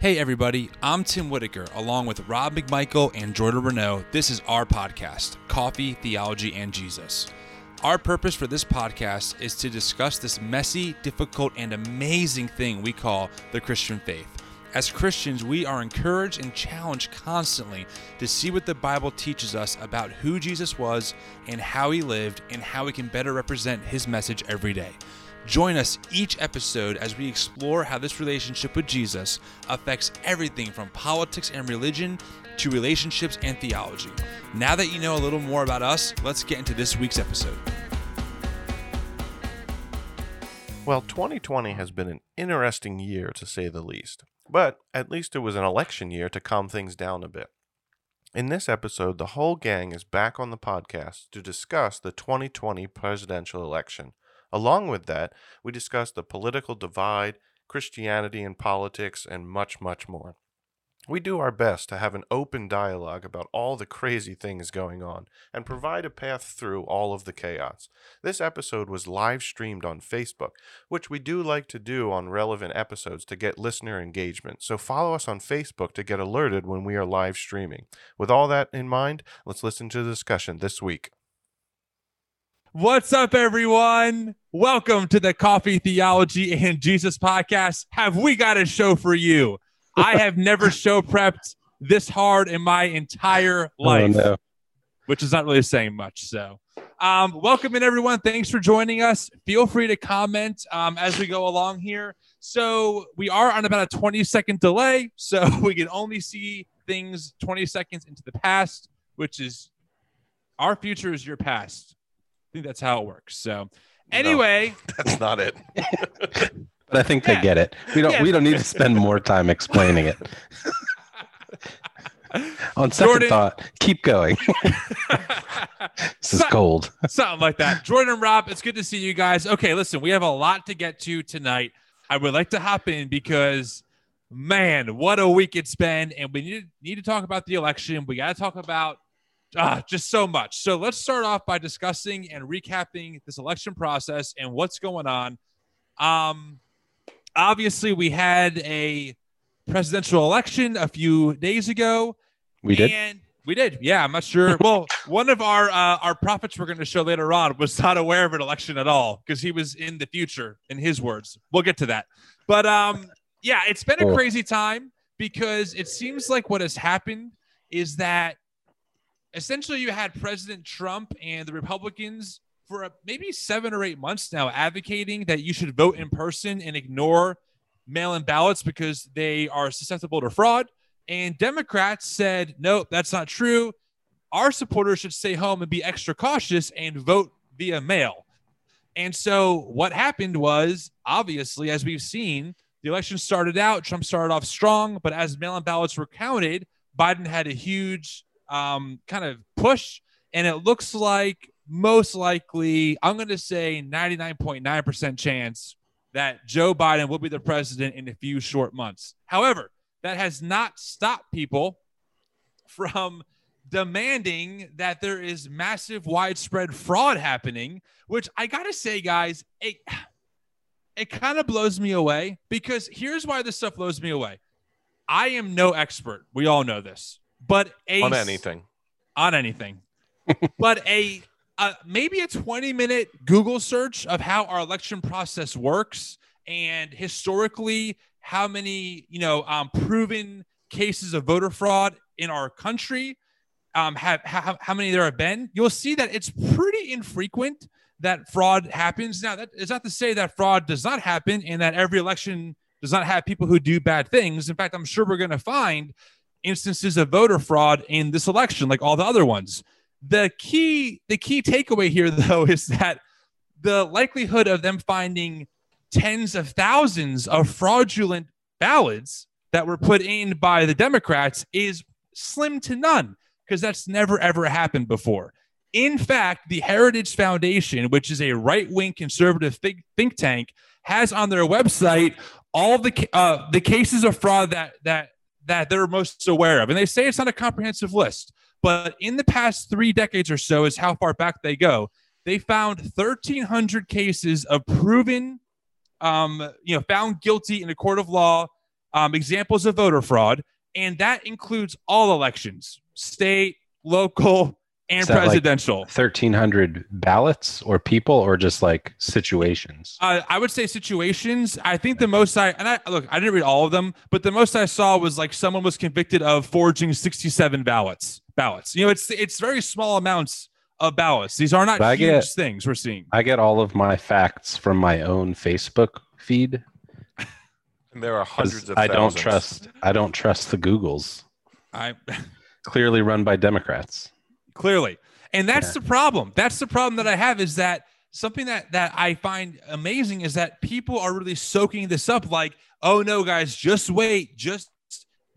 Hey, everybody, I'm Tim Whitaker, along with Rob McMichael and Jordan Renault. This is our podcast, Coffee, Theology, and Jesus. Our purpose for this podcast is to discuss this messy, difficult, and amazing thing we call the Christian faith. As Christians, we are encouraged and challenged constantly to see what the Bible teaches us about who Jesus was and how he lived and how we can better represent his message every day. Join us each episode as we explore how this relationship with Jesus affects everything from politics and religion to relationships and theology. Now that you know a little more about us, let's get into this week's episode. Well, 2020 has been an interesting year to say the least, but at least it was an election year to calm things down a bit. In this episode, the whole gang is back on the podcast to discuss the 2020 presidential election. Along with that, we discuss the political divide, Christianity and politics, and much, much more. We do our best to have an open dialogue about all the crazy things going on and provide a path through all of the chaos. This episode was live streamed on Facebook, which we do like to do on relevant episodes to get listener engagement. So follow us on Facebook to get alerted when we are live streaming. With all that in mind, let's listen to the discussion this week. What's up, everyone? Welcome to the Coffee Theology and Jesus podcast. Have we got a show for you? I have never show prepped this hard in my entire life, Oh, no. which is not really saying much. So, um, welcome in, everyone. Thanks for joining us. Feel free to comment um, as we go along here. So, we are on about a 20 second delay. So, we can only see things 20 seconds into the past, which is our future is your past. I think that's how it works. So, anyway, That's not it. But I think Yeah. they get it. We don't. Yeah. We don't need to spend more time explaining it. On second Jordan- thought, keep going. this is So- cold. Something like that. Jordan and Rob, it's good to see you guys. Okay, listen, we have a lot to get to tonight. I would like to hop in because, man, what a week it's been. And we need, need to talk about the election. We got to talk about ah, just so much. So let's start off by discussing and recapping this election process and what's going on. Um, obviously, we had a presidential election a few days ago. We did. And we did. Yeah, I'm not sure. Well, one of our uh, our prophets we're going to show later on was not aware of an election at all because he was in the future, in his words. We'll get to that. But um, yeah, it's been a crazy time because it seems like what has happened is that essentially you had President Trump and the Republicans for maybe seven or eight months now advocating that you should vote in person and ignore mail-in ballots because they are susceptible to fraud. And Democrats said, no, that's not true. Our supporters should stay home and be extra cautious and vote via mail. And so what happened was, obviously, as we've seen, the election started out, Trump started off strong, but as mail in ballots were counted, Biden had a huge um, kind of push. And it looks like most likely, I'm going to say 99.9% chance that Joe Biden will be the president in a few short months. However, that has not stopped people from demanding that there is massive widespread fraud happening, which I got to say, guys, it, it kind of blows me away because here's why this stuff blows me away. I am no expert. We all know this, but a On anything. on anything. but a uh, maybe a 20 minute Google search of how our election process works and historically how many you know um, proven cases of voter fraud in our country um, have how, how many there have been. You'll see that it's pretty infrequent that fraud happens. Now that is not to say that fraud does not happen and that every election does not have people who do bad things. In fact, I'm sure we're going to find instances of voter fraud in this election like all the other ones. The key the key takeaway here though is that the likelihood of them finding tens of thousands of fraudulent ballots that were put in by the democrats is slim to none because that's never ever happened before. In fact the heritage foundation which is a right-wing conservative think, think tank has on their website all the uh, the cases of fraud that that that they're most aware of. And they say it's not a comprehensive list but in the past three decades or so is how far back they go. They found 1300 cases of proven um, you know found guilty in a court of law um, examples of voter fraud, and that includes all elections, state, local, and Is that like- presidential. 1,300 ballots or people or just like situations? Uh, I would say situations. I think the most I and I look, I didn't read all of them, but the most I saw was like someone was convicted of forging 67 ballots. Ballots. You know, it's it's very small amounts of ballots. These are not But I huge get- things we're seeing. I get all of my facts from my own Facebook feed. And there are hundreds of I don't trust I don't trust the Googles. I Clearly run by Democrats. Clearly, and that's Yeah. the problem. That's the problem that I have is that something that that I find amazing is that people are really soaking this up. Like, oh no, guys, just wait, just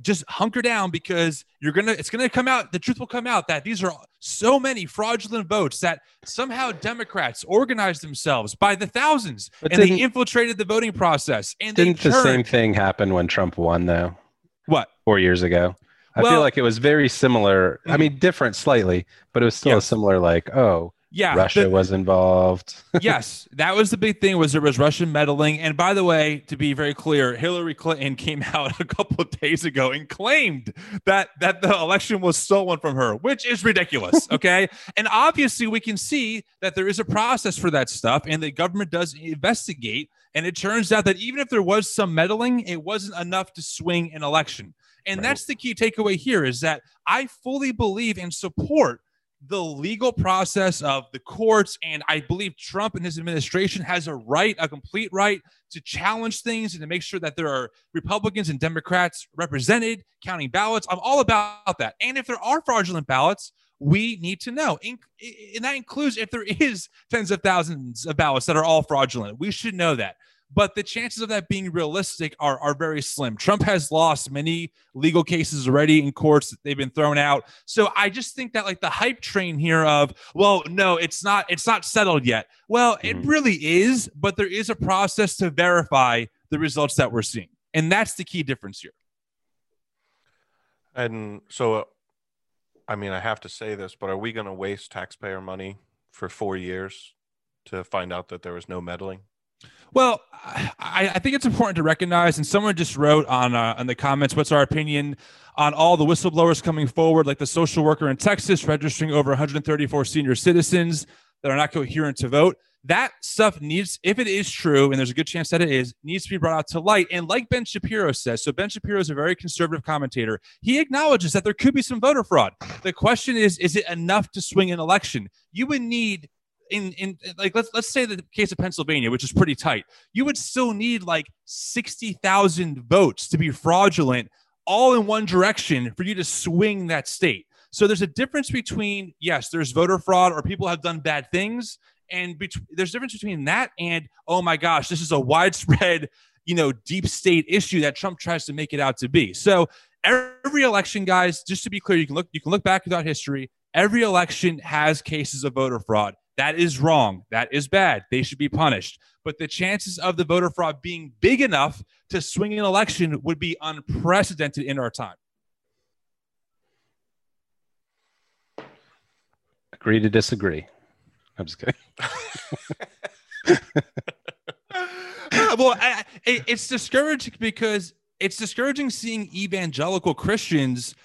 just hunker down because you're gonna it's gonna come out the truth will come out that these are so many fraudulent votes that somehow democrats organized themselves by the thousands But and they infiltrated the voting process and Didn't the same thing happen when Trump won though? what Four years ago. I Well- feel like it was very similar. I Mhm. mean, different slightly, but it was still a similar. Like, oh, yeah Russia the- was involved. yes, that was the big thing was there was Russian meddling. And by the way, to be very clear, Hillary Clinton came out a couple of days ago and claimed that that the election was stolen from her, which is ridiculous. Okay. and obviously we can see that there is a process for that stuff and the government does investigate. And it turns out that even if there was some meddling, it wasn't enough to swing an election. And Right. that's the key takeaway here is that I fully believe and support the legal process of the courts. And I believe Trump and his administration has a right, a complete right to challenge things and to make sure that there are Republicans and Democrats represented counting ballots. I'm all about that. And if there are fraudulent ballots, we need to know. And that includes if there is tens of thousands of ballots that are all fraudulent. We should know that. But the chances of that being realistic are, are very slim. Trump has lost many legal cases already in courts. They've been thrown out. So I just think that like the hype train here of, well, no, it's not, it's not settled yet. Well, it Mhm. really is, but there is a process to verify the results that we're seeing. And that's the key difference here. And so, uh, I mean, I have to say this, but are we going to waste taxpayer money for four years to find out that there was no meddling? Well, I, I think it's important to recognize, and someone just wrote on uh, in the comments, "What's our opinion on all the whistleblowers coming forward, like the social worker in Texas registering over 134 senior citizens that are not coherent to vote?" That stuff needs, if it is true, and there's a good chance that it is, needs to be brought out to light. And like Ben Shapiro says, so Ben Shapiro is a very conservative commentator. He acknowledges that there could be some voter fraud. The question is, is it enough to swing an election? You would need in in like let's let's say the case of Pennsylvania, which is pretty tight, you would still need like sixty thousand votes to be fraudulent, all in one direction for you to swing that state. So there's a difference between yes, there's voter fraud or people have done bad things, and bet- there's a difference between that and oh my gosh, this is a widespread you know deep state issue that Trump tries to make it out to be. So every election, guys, just to be clear, you can look you can look back throughout history. Every election has cases of voter fraud. That is wrong. That is bad. They should be punished. But the chances of the voter fraud being big enough to swing an election would be unprecedented in our time. Agree to disagree. I'm just kidding. Well, I, I- it's discouraging because it's discouraging seeing evangelical Christians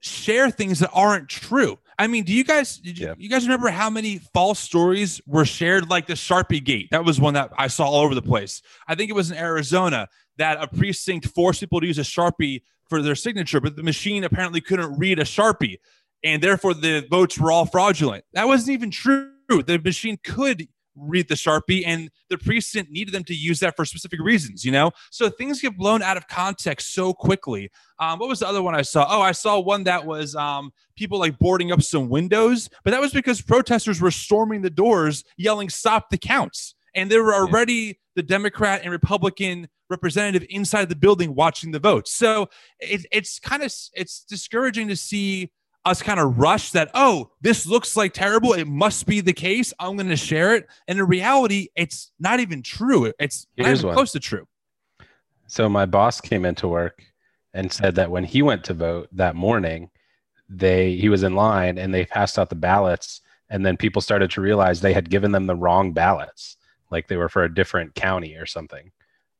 share things that aren't true. I mean, do you guys did you, Yeah. you guys remember how many false stories were shared like the Sharpie gate? That was one that I saw all over the place. I think it was in Arizona that a precinct forced people to use a Sharpie for their signature, but the machine apparently couldn't read a Sharpie and therefore the votes were all fraudulent. That wasn't even true. The machine could read the Sharpie and the precinct needed them to use that for specific reasons, you know? So things get blown out of context so quickly. Um, what was the other one I saw? Oh, I saw one that was um, people like boarding up some windows, but that was because protesters were storming the doors yelling, stop the counts. And there were already the Democrat and Republican representative inside the building watching the votes. So it, it's kind of it's discouraging to see us kind of rush that oh this looks like terrible. It must be the case. I'm going to share it. And in reality it's not even true. It's not Here's even close to true. So my boss came into work and said that when he went to vote that morning, they he was in line and they passed out the ballots, and then people started to realize they had given them the wrong ballots, like they were for a different county or something,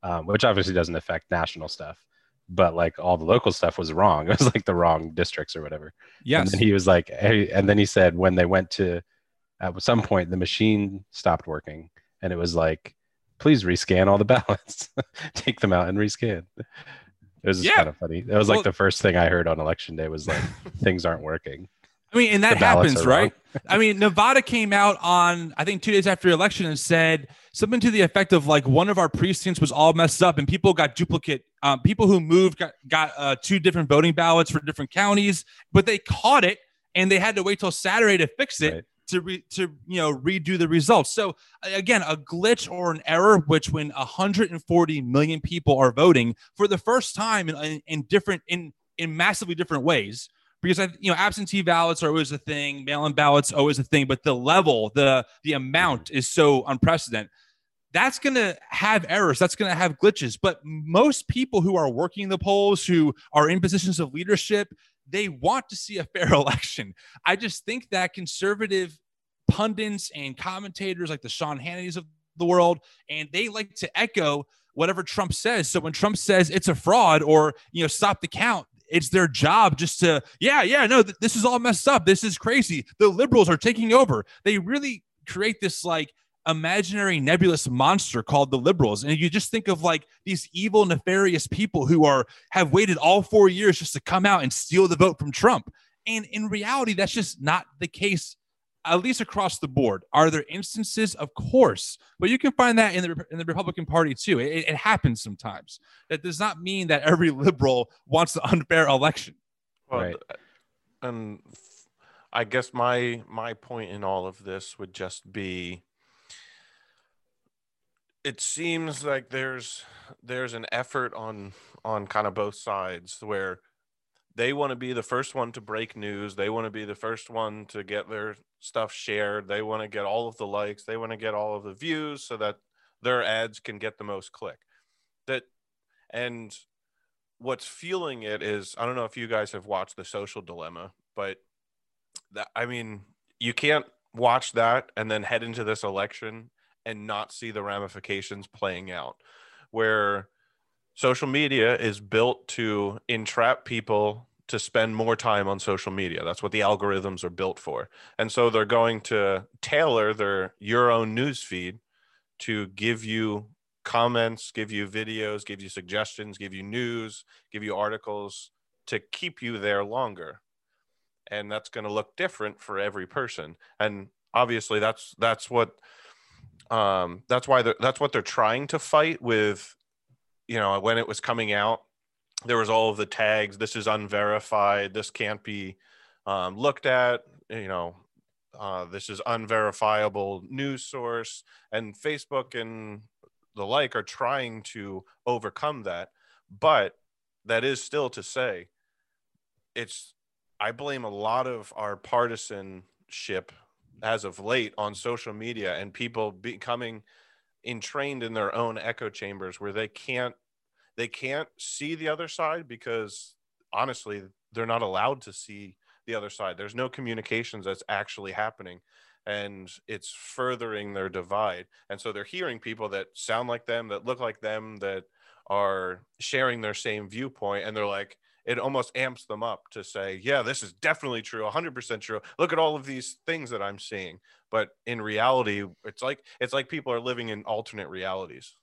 um, which obviously doesn't affect national stuff. But like all the local stuff was wrong. It was like the wrong districts or whatever. Yes. And then he was like, hey, and then he said when they went to, at some point, the machine stopped working, and it was like, please rescan all the ballots, take them out and rescan. It was just Yeah. kind of funny. That was Well- like the first thing I heard on election day was like things aren't working. I mean, and that happens, right? I mean, Nevada came out on I think two days after the election and said something to the effect of like one of our precincts was all messed up and people got duplicate. Um, people who moved got got uh, two different voting ballots for different counties, but they caught it and they had to wait till Saturday to fix it. Right. To, re, to you know redo the results. So again, a glitch or an error, which when 140 million people are voting for the first time in, in, in different in in massively different ways, because I, you know, absentee ballots are always a thing, mail-in ballots always a thing, but the level, the the amount is so unprecedented. That's going to have errors. That's going to have glitches. But most people who are working the polls, who are in positions of leadership, they want to see a fair election. I just think that conservative pundits and commentators like the Sean Hannitys of the world, and they like to echo whatever Trump says. So when Trump says it's a fraud or you know stop the count, it's their job just to yeah yeah no th- this is all messed up. This is crazy. The liberals are taking over. They really create this like imaginary nebulous monster called the liberals and you just think of like these evil nefarious people who are have waited all 4 years just to come out and steal the vote from Trump and in reality that's just not the case at least across the board. Are there instances? Of course, but you can find that in the in the Republican Party too. It, it happens sometimes. That does not mean that every liberal wants an unfair election. Well, Right. and i guess my my point in all of this would just be it seems like there's there's an effort on on kind of both sides where they want to be the first one to break news, they want to be the first one to get their stuff shared, they want to get all of the likes, they want to get all of the views so that their ads can get the most click. That and what's fueling it is I don't know if you guys have watched the social dilemma, but that I mean, you can't watch that and then head into this election and not see the ramifications playing out where social media is built to entrap people to spend more time on social media. That's what the algorithms are built for. And so they're going to tailor their your own news feed to give you comments, give you videos, give you suggestions, give you news, give you articles to keep you there longer. And that's going to look different for every person. And obviously that's that's what um that's why that's what they're trying to fight with you know when it was coming out there was all of the tags this is unverified this can't be um, looked at you know uh, this is unverifiable news source and facebook and the like are trying to overcome that. But that is still to say it's i blame a lot of our partisanship as of late on social media and people becoming entrained in their own echo chambers where they can't they can't see the other side because honestly they're not allowed to see the other side. There's no communications that's actually happening and it's furthering their divide. And so they're hearing people that sound like them that look like them that are sharing their same viewpoint and they're like it almost amps them up to say yeah this is definitely true 100% true look at all of these things that i'm seeing but in reality it's like it's like people are living in alternate realities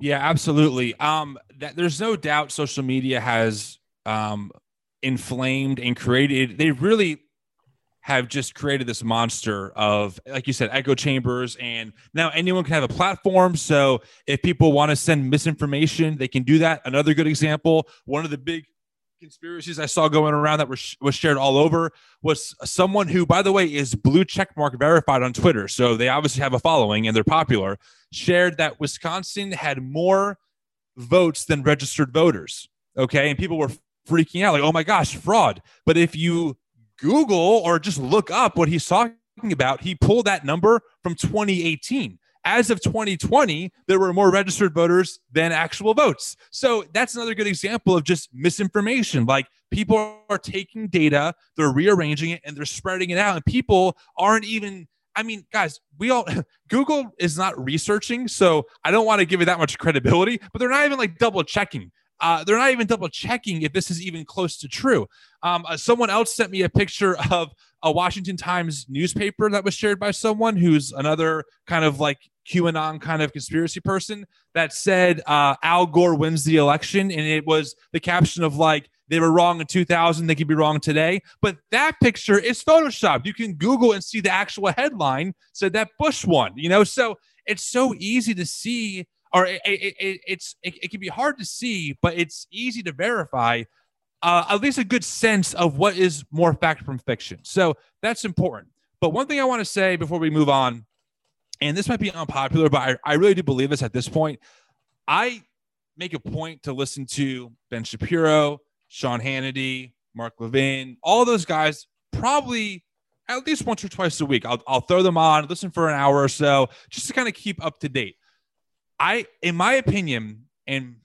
Yeah, absolutely. Um, that there's no doubt social media has um inflamed and created. They really have just created this monster of, like you said, echo chambers, and now anyone can have a platform. So if people want to send misinformation, they can do that. Another good example, one of the big conspiracies I saw going around that was was shared all over was someone who, by the way, is blue checkmark verified on Twitter. So they obviously have a following and they're popular. Shared that Wisconsin had more votes than registered voters. Okay, and people were freaking out, like, "Oh my gosh, fraud!" But if you Google or just look up what he's talking about, he pulled that number from 2018 as of 2020, there were more registered voters than actual votes. So that's another good example of just misinformation. Like people are taking data, they're rearranging it, and they're spreading it out. And people aren't even, I mean, guys, we all, Google is not researching. So I don't want to give it that much credibility, but they're not even like double checking. Uh, they're not even double checking if this is even close to true. Um, uh, someone else sent me a picture of a Washington Times newspaper that was shared by someone who's another kind of like QAnon kind of conspiracy person that said uh, Al Gore wins the election, and it was the caption of like they were wrong in 2000, they could be wrong today. But that picture is photoshopped. You can Google and see the actual headline said that Bush won. You know, so it's so easy to see, or it, it, it it's it, it can be hard to see, but it's easy to verify. Uh, at least a good sense of what is more fact from fiction. So that's important. But one thing I want to say before we move on and this might be unpopular, but I, I really do believe this at this point. I make a point to listen to Ben Shapiro, Sean Hannity, Mark Levin, all those guys probably at least once or twice a week. I'll, I'll throw them on, listen for an hour or so, just to kind of keep up to date. I, in my opinion, and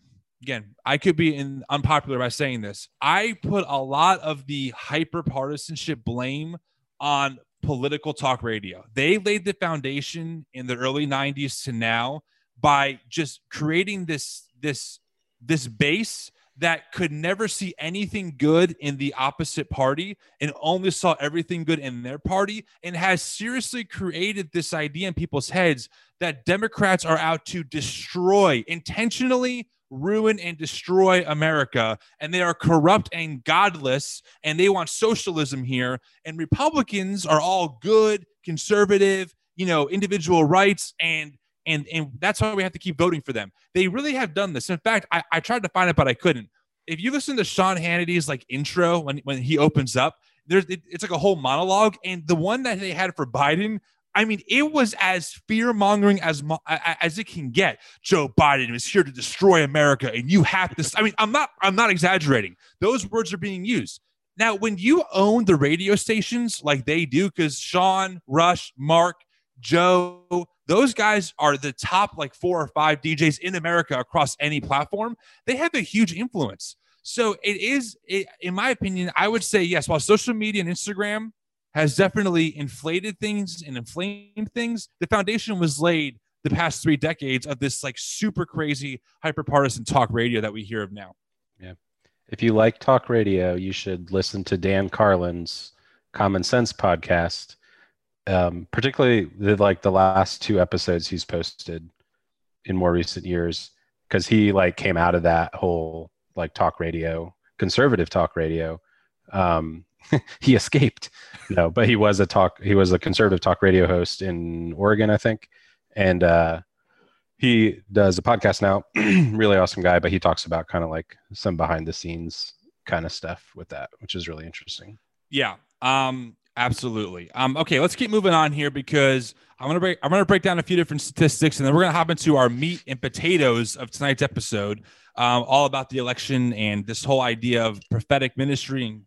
again, I could be in unpopular by saying this. I put a lot of the hyper partisanship blame on political talk radio. They laid the foundation in the early 90s to now by just creating this this this base that could never see anything good in the opposite party and only saw everything good in their party and has seriously created this idea in people's heads that Democrats are out to destroy intentionally ruin and destroy America. And they are corrupt and godless, and they want socialism here. And Republicans are all good, conservative, you know, individual rights and and and that's why we have to keep voting for them. They really have done this. In fact, I, I tried to find it, but I couldn't. If you listen to Sean Hannity's like intro when when he opens up, there's it, it's like a whole monologue, and the one that they had for Biden I mean, it was as fear mongering as as it can get. Joe Biden is here to destroy America, and you have to. I mean, I'm not. I'm not exaggerating. Those words are being used now. When you own the radio stations like they do, because Sean, Rush, Mark, Joe, those guys are the top like four or five DJs in America across any platform. They have a huge influence. So it is, it, in my opinion, I would say yes. While social media and Instagram has definitely inflated things and inflamed things. The foundation was laid the past three decades of this like super crazy hyperpartisan talk radio that we hear of now. Yeah. If you like talk radio, you should listen to Dan Carlin's Common Sense podcast. Um, particularly the, like the last two episodes he's posted in more recent years, because he like came out of that whole like talk radio, conservative talk radio, um, he escaped. No, but he was a talk. He was a conservative talk radio host in Oregon, I think, and uh, he does a podcast now. really awesome guy, but he talks about kind of like some behind the scenes kind of stuff with that, which is really interesting. Yeah. Um. Absolutely. Um. Okay. Let's keep moving on here because I'm gonna break. I'm gonna break down a few different statistics, and then we're gonna hop into our meat and potatoes of tonight's episode. Um, all about the election and this whole idea of prophetic ministry and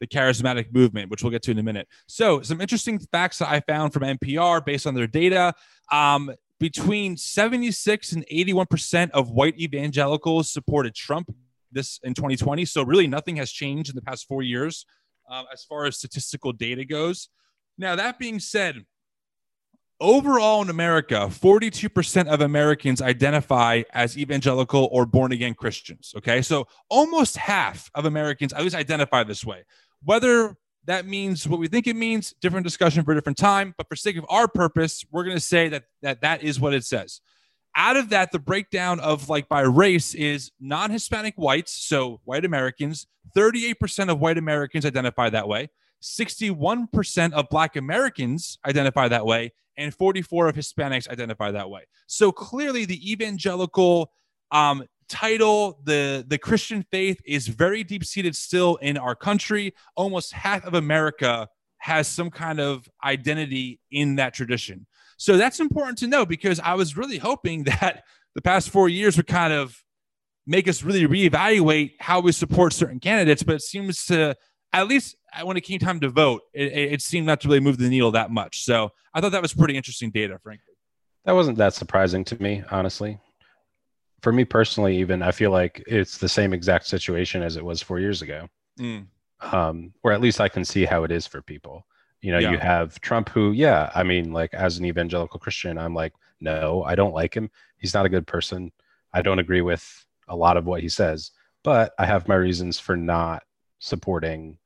the charismatic movement, which we'll get to in a minute. So, some interesting facts that I found from NPR based on their data. Um, between 76 and 81% of white evangelicals supported Trump this in 2020. So, really, nothing has changed in the past four years uh, as far as statistical data goes. Now, that being said, Overall in America, 42% of Americans identify as evangelical or born again Christians. Okay. So almost half of Americans at least identify this way. Whether that means what we think it means, different discussion for a different time. But for sake of our purpose, we're going to say that, that that is what it says. Out of that, the breakdown of like by race is non Hispanic whites, so white Americans, 38% of white Americans identify that way. 61% of black Americans identify that way, and 44 of Hispanics identify that way. So clearly, the evangelical um, title, the the Christian faith is very deep seated still in our country. Almost half of America has some kind of identity in that tradition. So that's important to know because I was really hoping that the past four years would kind of make us really reevaluate how we support certain candidates. But it seems to, at least when it came time to vote, it, it seemed not to really move the needle that much. So I thought that was pretty interesting data, frankly. That wasn't that surprising to me, honestly for me personally, even I feel like it's the same exact situation as it was four years ago. Mm. Um, or at least I can see how it is for people. You know, yeah. you have Trump, who, yeah, I mean, like as an evangelical Christian, I'm like, no, I don't like him. He's not a good person. I don't agree with a lot of what he says. but I have my reasons for not supporting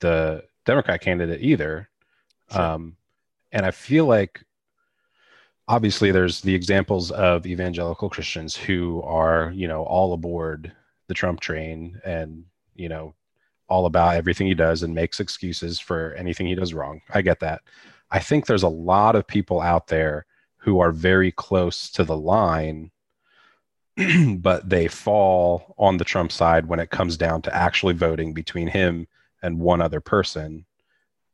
the Democrat candidate either. Sure. Um, and I feel like obviously there's the examples of evangelical Christians who are, you know, all aboard the Trump train and, you know, all about everything he does and makes excuses for anything he does wrong. I get that. I think there's a lot of people out there who are very close to the line, but they fall on the Trump side when it comes down to actually voting between him and one other person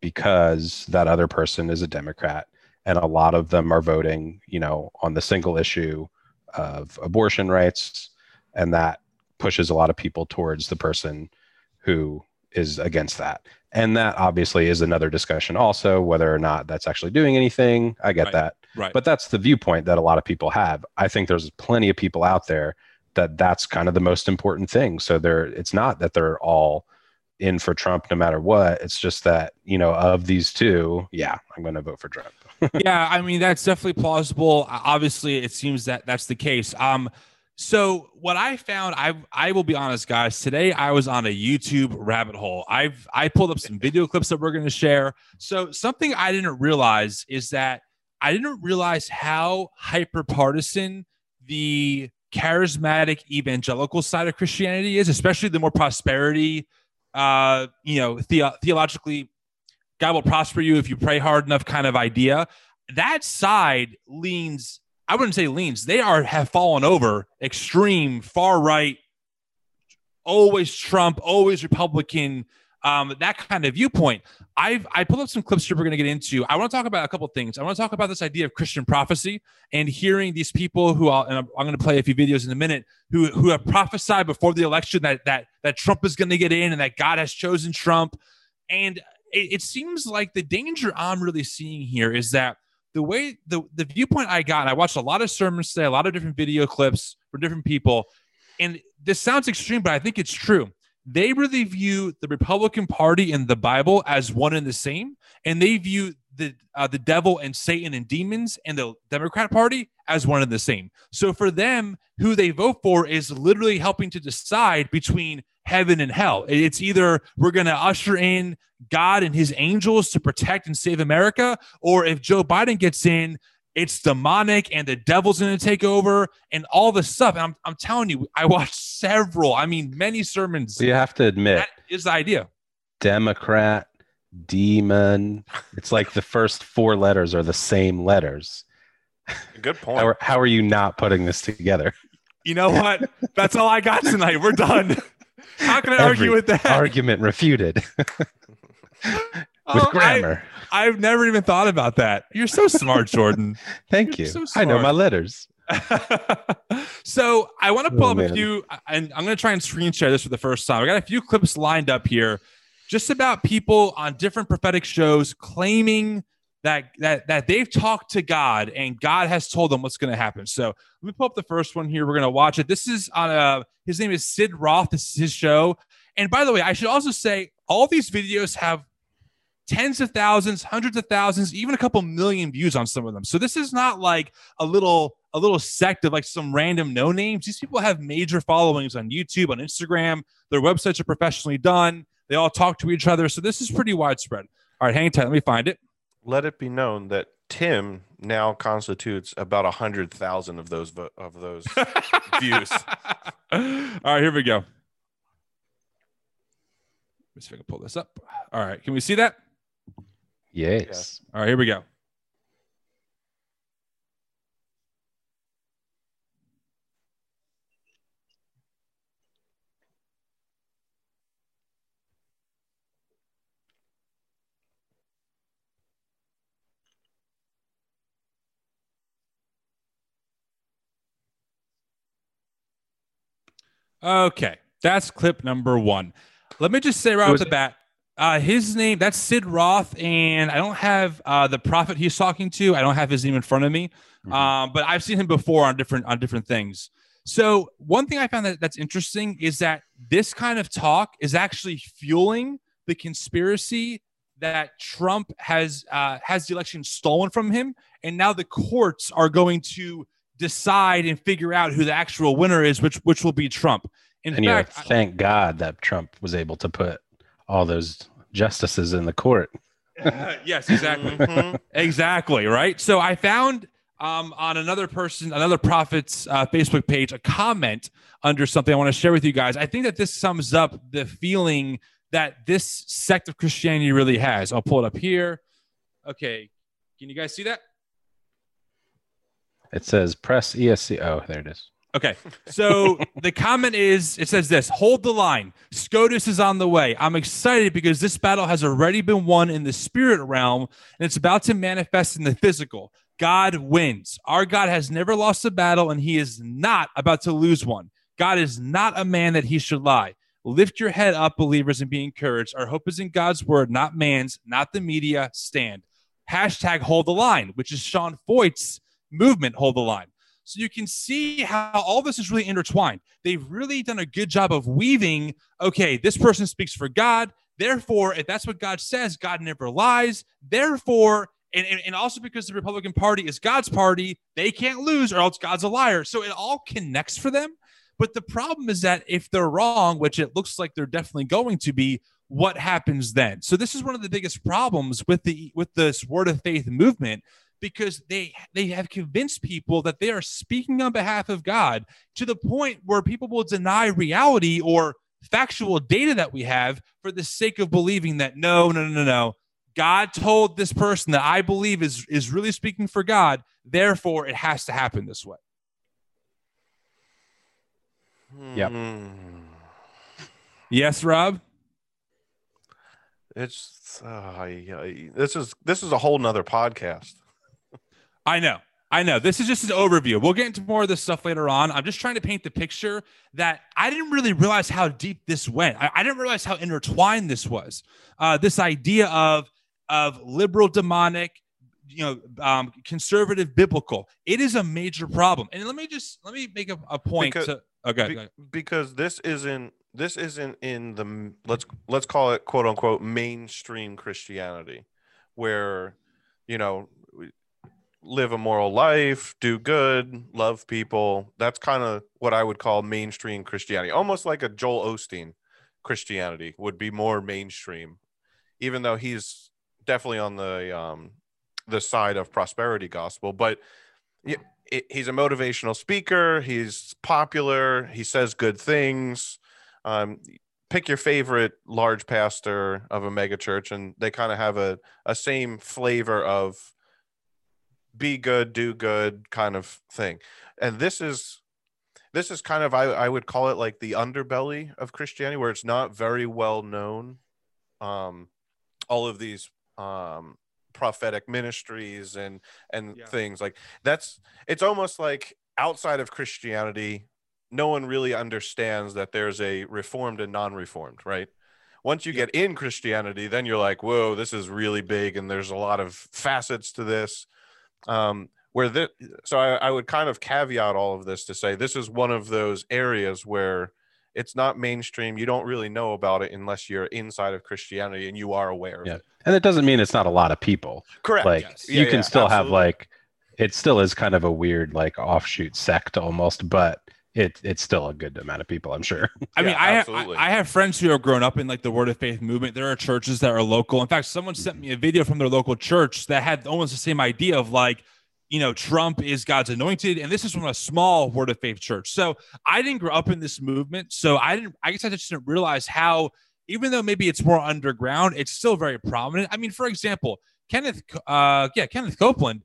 because that other person is a Democrat. And a lot of them are voting, you know, on the single issue of abortion rights. And that pushes a lot of people towards the person who is against that. And that obviously is another discussion, also, whether or not that's actually doing anything. I get Right. that. Right. But that's the viewpoint that a lot of people have. I think there's plenty of people out there that that's kind of the most important thing. So they're, it's not that they're all in for Trump no matter what. It's just that, you know, of these two, yeah, I'm going to vote for Trump. yeah, I mean that's definitely plausible. Obviously, it seems that that's the case. Um, so what I found, I I will be honest, guys. Today I was on a YouTube rabbit hole. I've I pulled up some video clips that we're going to share. So something I didn't realize is that I didn't realize how hyper partisan the charismatic evangelical side of Christianity is, especially the more prosperity, uh, you know, the- theologically God will prosper you if you pray hard enough kind of idea. That side leans, I wouldn't say leans, they are have fallen over extreme, far right, always Trump, always Republican, um, that kind of viewpoint. I've I pulled up some clips here we're going to get into. I want to talk about a couple things. I want to talk about this idea of Christian prophecy and hearing these people who I'll, and I'm, going to play a few videos in a minute who who have prophesied before the election that that that Trump is going to get in and that God has chosen Trump. And it, it seems like the danger I'm really seeing here is that the way the the viewpoint I got, I watched a lot of sermons today, a lot of different video clips from different people, and this sounds extreme, but I think it's true. They really view the Republican Party and the Bible as one and the same, and they view the uh, the devil and Satan and demons and the Democrat Party as one and the same. So for them, who they vote for is literally helping to decide between heaven and hell. It's either we're going to usher in God and his angels to protect and save America, or if Joe Biden gets in, it's demonic and the devil's going to take over and all this stuff. And I'm, I'm telling you, I watched several, I mean, many sermons. You have to admit, That is the idea. Democrat, demon. It's like the first four letters are the same letters. Good point. How are, how are you not putting this together? You know what? That's all I got tonight. We're done. How can I argue with that? Argument refuted with Oh, grammar. I've never even thought about that. You're so smart, Jordan. Thank you're you. so I know my letters. so I want to oh, pull Oh, up a few, and I'm going to try and screen share this for the first time. I got a few clips lined up here, just about people on different prophetic shows claiming that that that they've talked to God and God has told them what's going to happen. So let me pull up the first one here. We're going to watch it. This is on a his name is Sid Roth. This is his show. And by the way, I should also say all these videos have tens of thousands, hundreds of thousands, even a couple million views on some of them. So this is not like a little a little sect of like some random no names. These people have major followings on YouTube, on Instagram. Their websites are professionally done. They all talk to each other. So this is pretty widespread. All right, hang tight. Let me find it. Let it be known that Tim now constitutes about a hundred thousand of those vo- of those views. All right, here we go. Let's see if I can pull this up. All right, can we see that? Yes. All right, here we go. Okay, that's clip number one. Let me just say right off the bat, uh, his name that's Sid Roth, and I don't have uh, the prophet he's talking to. I don't have his name in front of me, Mhm. um, but I've seen him before on different on different things. So one thing I found that that's interesting is that this kind of talk is actually fueling the conspiracy that Trump has uh, has the election stolen from him, and now the courts are going to decide and figure out who the actual winner is, which which will be Trump. In and fact, thank God that Trump was able to put all those justices in the court. yes, exactly. Mhm. Exactly, right? So I found um, on another person, another prophet's uh, Facebook page, a comment under something I want to share with you guys. I think that this sums up the feeling that this sect of Christianity really has. I'll pull it up here. Okay. Can you guys see that? It says press ESC. Oh, there it is. Okay. So the comment is it says this hold the line. SCOTUS is on the way. I'm excited because this battle has already been won in the spirit realm and it's about to manifest in the physical. God wins. Our God has never lost a battle and he is not about to lose one. God is not a man that he should lie. Lift your head up, believers, and be encouraged. Our hope is in God's word, not man's, not the media. Stand. Hashtag hold the line, which is Sean Feucht's movement, hold the line. So you can see how all this is really intertwined. They've really done a good job of weaving, okay, this person speaks for God. Therefore, if that's what God says, God never lies. Therefore, and, and, and also because the Republican Party is God's party, they can't lose or else God's a liar. So it all connects for them. But the problem is that if they're wrong, which it looks like they're definitely going to be, what happens then? So this is one of the biggest problems with the with this word of faith movement because they they have convinced people that they are speaking on behalf of God to the point where people will deny reality or factual data that we have for the sake of believing that no no no no no God told this person that I believe is is really speaking for God therefore it has to happen this way Yep. Hmm. yes Rob It's uh, this is this is a whole nother podcast. I know. I know. This is just an overview. We'll get into more of this stuff later on. I'm just trying to paint the picture that I didn't really realize how deep this went. I, I didn't realize how intertwined this was. Uh, this idea of of liberal demonic, you know, um, conservative biblical. It is a major problem. And let me just let me make a, a point. Because- to, okay, Be- go ahead. because this isn't this isn't in the let's let's call it quote unquote mainstream Christianity, where you know live a moral life, do good, love people. That's kind of what I would call mainstream Christianity, almost like a Joel Osteen Christianity would be more mainstream, even though he's definitely on the um the side of prosperity gospel, but he's a motivational speaker. He's popular. He says good things. Um, pick your favorite large pastor of a megachurch, and they kind of have a, a same flavor of be good, do good kind of thing. And this is this is kind of I, I would call it like the underbelly of Christianity, where it's not very well known. Um, all of these um, prophetic ministries and and Yeah. things like that's it's almost like outside of Christianity, no one really understands that there's a reformed and non-reformed, right? Once you Yeah. get in Christianity, then you're like, whoa, this is really big, and there's a lot of facets to this. Um, where the so I, I would kind of caveat all of this to say this is one of those areas where it's not mainstream. You don't really know about it unless you're inside of Christianity and you are aware of Yeah. it. And it doesn't mean it's not a lot of people. Correct. Like yes. you Yeah, can yeah, still have like it still is kind of a weird like offshoot sect almost, but it it's still a good amount of people, I'm sure. I mean, Yeah, I, ha- absolutely. I I have friends who have grown up in like the Word of Faith movement. There are churches that are local. In fact, someone sent me a video from their local church that had almost the same idea of like, you know, Trump is God's anointed, and this is from a small Word of Faith church. So I didn't grow up in this movement, so I didn't. I guess I just didn't realize how, even though maybe it's more underground, it's still very prominent. I mean, for example, Kenneth, uh, yeah, Kenneth Copeland,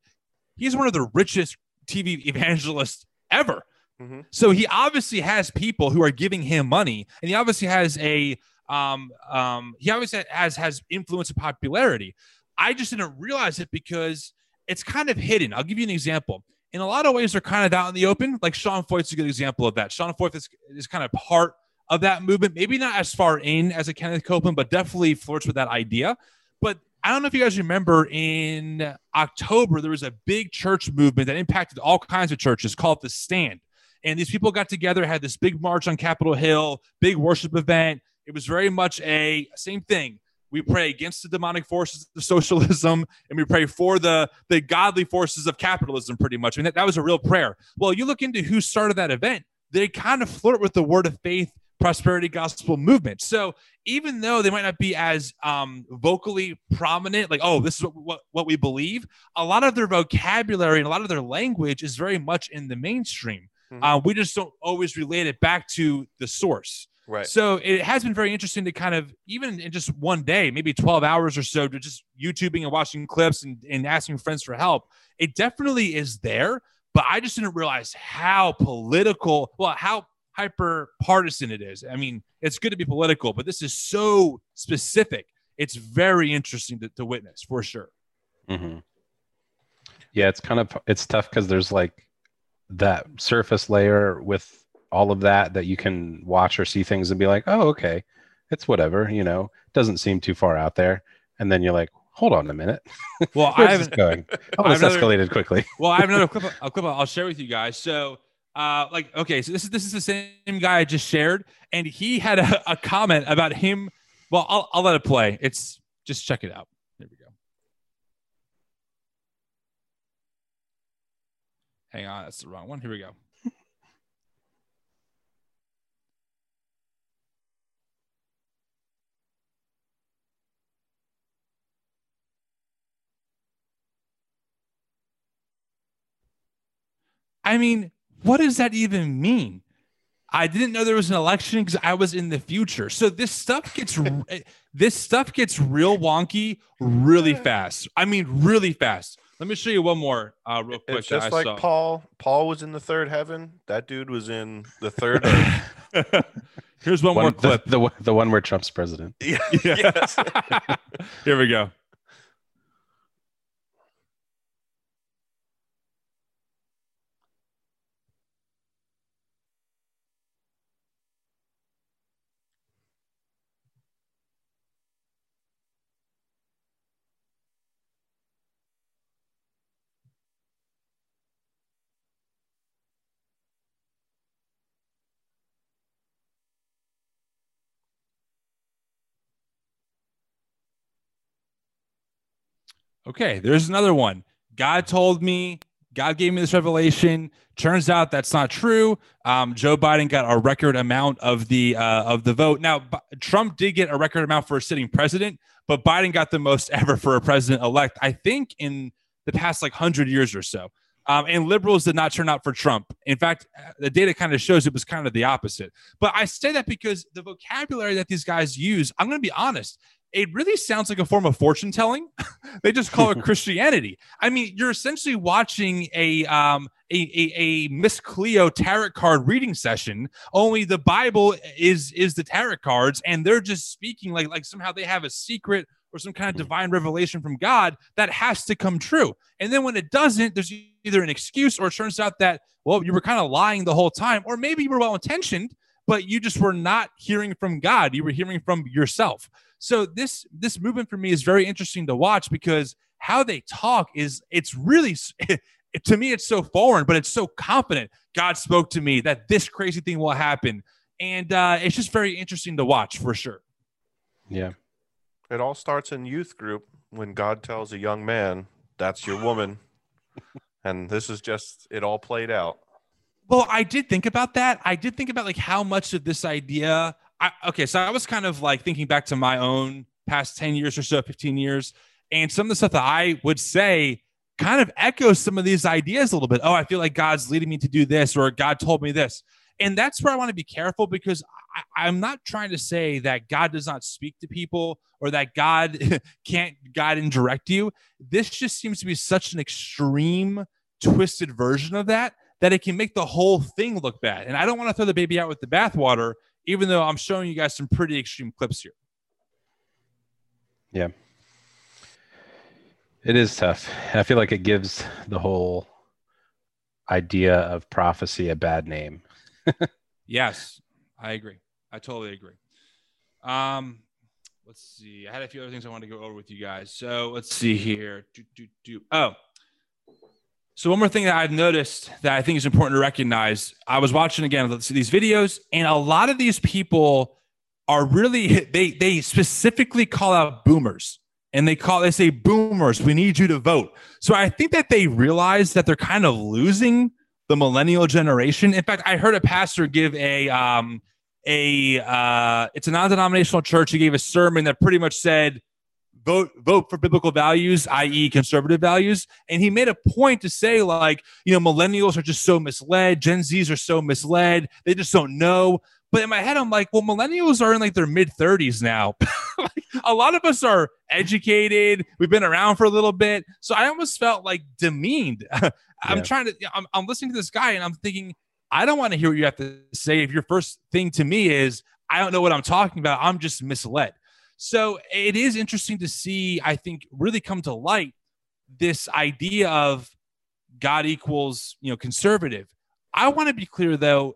he's one of the richest TV evangelists ever. Mhm. So he obviously has people who are giving him money, and he obviously has a um um he obviously has has influence and popularity. I just didn't realize it because it's kind of hidden. I'll give you an example. In a lot of ways, they're kind of out in the open. Like Sean Feucht's a good example of that. Sean Foyt is, is kind of part of that movement. Maybe not as far in as a Kenneth Copeland, but definitely flirts with that idea. But I don't know if you guys remember in October, there was a big church movement that impacted all kinds of churches called The Stand. And these people got together, had this big march on Capitol Hill, big worship event. It was very much a same thing. We pray against the demonic forces of socialism and we pray for the, the godly forces of capitalism, pretty much. I mean, that, that was a real prayer. Well, you look into who started that event, they kind of flirt with the word of faith prosperity gospel movement. So even though they might not be as um, vocally prominent, like, oh, this is what, what, what we believe, a lot of their vocabulary and a lot of their language is very much in the mainstream. Mhm. Uh, we just don't always relate it back to the source. Right. So it has been very interesting to kind of, even in just one day, maybe 12 hours or so, to just YouTubing and watching clips and, and asking friends for help. It definitely is there, but I just didn't realize how political, well, how hyper partisan it is. I mean, it's good to be political, but this is so specific. It's very interesting to, to witness for sure. hmm Yeah, it's kind of it's tough because there's like that surface layer with all of that that you can watch or see things and be like, oh, okay, it's whatever, you know, doesn't seem too far out there. And then you're like, hold on a minute, Well, I haven't, going? Oh, have this another- escalated quickly. well, I have another clip. A clip I'll share with you guys. So, uh, like, okay, so this is this is the same guy I just shared, and he had a, a comment about him. Well, I'll I'll let it play. It's just check it out. Here we go. Hang on, that's the wrong one. Here we go. I mean, what does that even mean? I didn't know there was an election because I was in the future. So this stuff gets this stuff gets real wonky really fast. I mean, really fast. Let me show you one more uh, real quick. It's just like saw. Paul. Paul was in the third heaven. That dude was in the third. Here's one, more One, the, clip. the the one where Trump's president. Yeah. Yeah. Yes. Here we go. Okay, there's another one. God told me, God gave me this revelation. Turns out that's not true. Um, Joe Biden got a record amount of the uh, of the vote. Now, B- Trump did get a record amount for a sitting president, but Biden got the most ever for a president elect. I think in the past like hundred years or so. Um, and liberals did not turn out for Trump. In fact, uh, the data kind of shows it was kind of the opposite. But I say that because the vocabulary that these guys use, I'm going to be honest, it really sounds like a form of fortune telling. they just call it Christianity. I mean, you're essentially watching a um a, a, a Miss Cleo tarot card reading session. Only the Bible is is the tarot cards, and they're just speaking like like somehow they have a secret or some kind of divine revelation from God that has to come true. And then when it doesn't, there's either an excuse or it turns out that well you were kind of lying the whole time, or maybe you were well intentioned, but you just were not hearing from God. You were hearing from yourself. So this this movement for me is very interesting to watch because how they talk is it's really to me it's so foreign, but it's so confident. God spoke to me that this crazy thing will happen, and uh, it's just very interesting to watch for sure. Yeah. It all starts in youth group when God tells a young man, "That's your woman," and this is just it all played out. Well, I did think about that. I did think about like how much of this idea. I, okay, so I was kind of like thinking back to my own past 10 years or so, 15 years, and some of the stuff that I would say kind of echoes some of these ideas a little bit. Oh, I feel like God's leading me to do this, or God told me this. And that's where I want to be careful because I, I'm not trying to say that God does not speak to people or that God can't guide and direct you. This just seems to be such an extreme, twisted version of that that it can make the whole thing look bad. And I don't want to throw the baby out with the bathwater, even though I'm showing you guys some pretty extreme clips here. Yeah. It is tough. I feel like it gives the whole idea of prophecy a bad name. Yes, I agree. I totally agree. Um, let's see. I had a few other things I wanted to go over with you guys. So let's see here. Do, do, do. Oh, so one more thing that I've noticed that I think is important to recognize. I was watching again these videos, and a lot of these people are really they they specifically call out boomers and they call they say boomers we need you to vote so i think that they realize that they're kind of losing the millennial generation in fact i heard a pastor give a um a uh, it's a non-denominational church. He gave a sermon that pretty much said vote vote for biblical values, i.e., conservative values. And he made a point to say like, you know, millennials are just so misled, Gen Zs are so misled, they just don't know. But in my head, I'm like, well, millennials are in like their mid 30s now. like, a lot of us are educated. We've been around for a little bit. So I almost felt like demeaned. I'm Yeah. trying to, I'm, I'm listening to this guy and I'm thinking, I don't want to hear what you have to say. If your first thing to me is, I don't know what I'm talking about, I'm just misled. So it is interesting to see, I think, really come to light this idea of God equals, you know, conservative. I want to be clear though,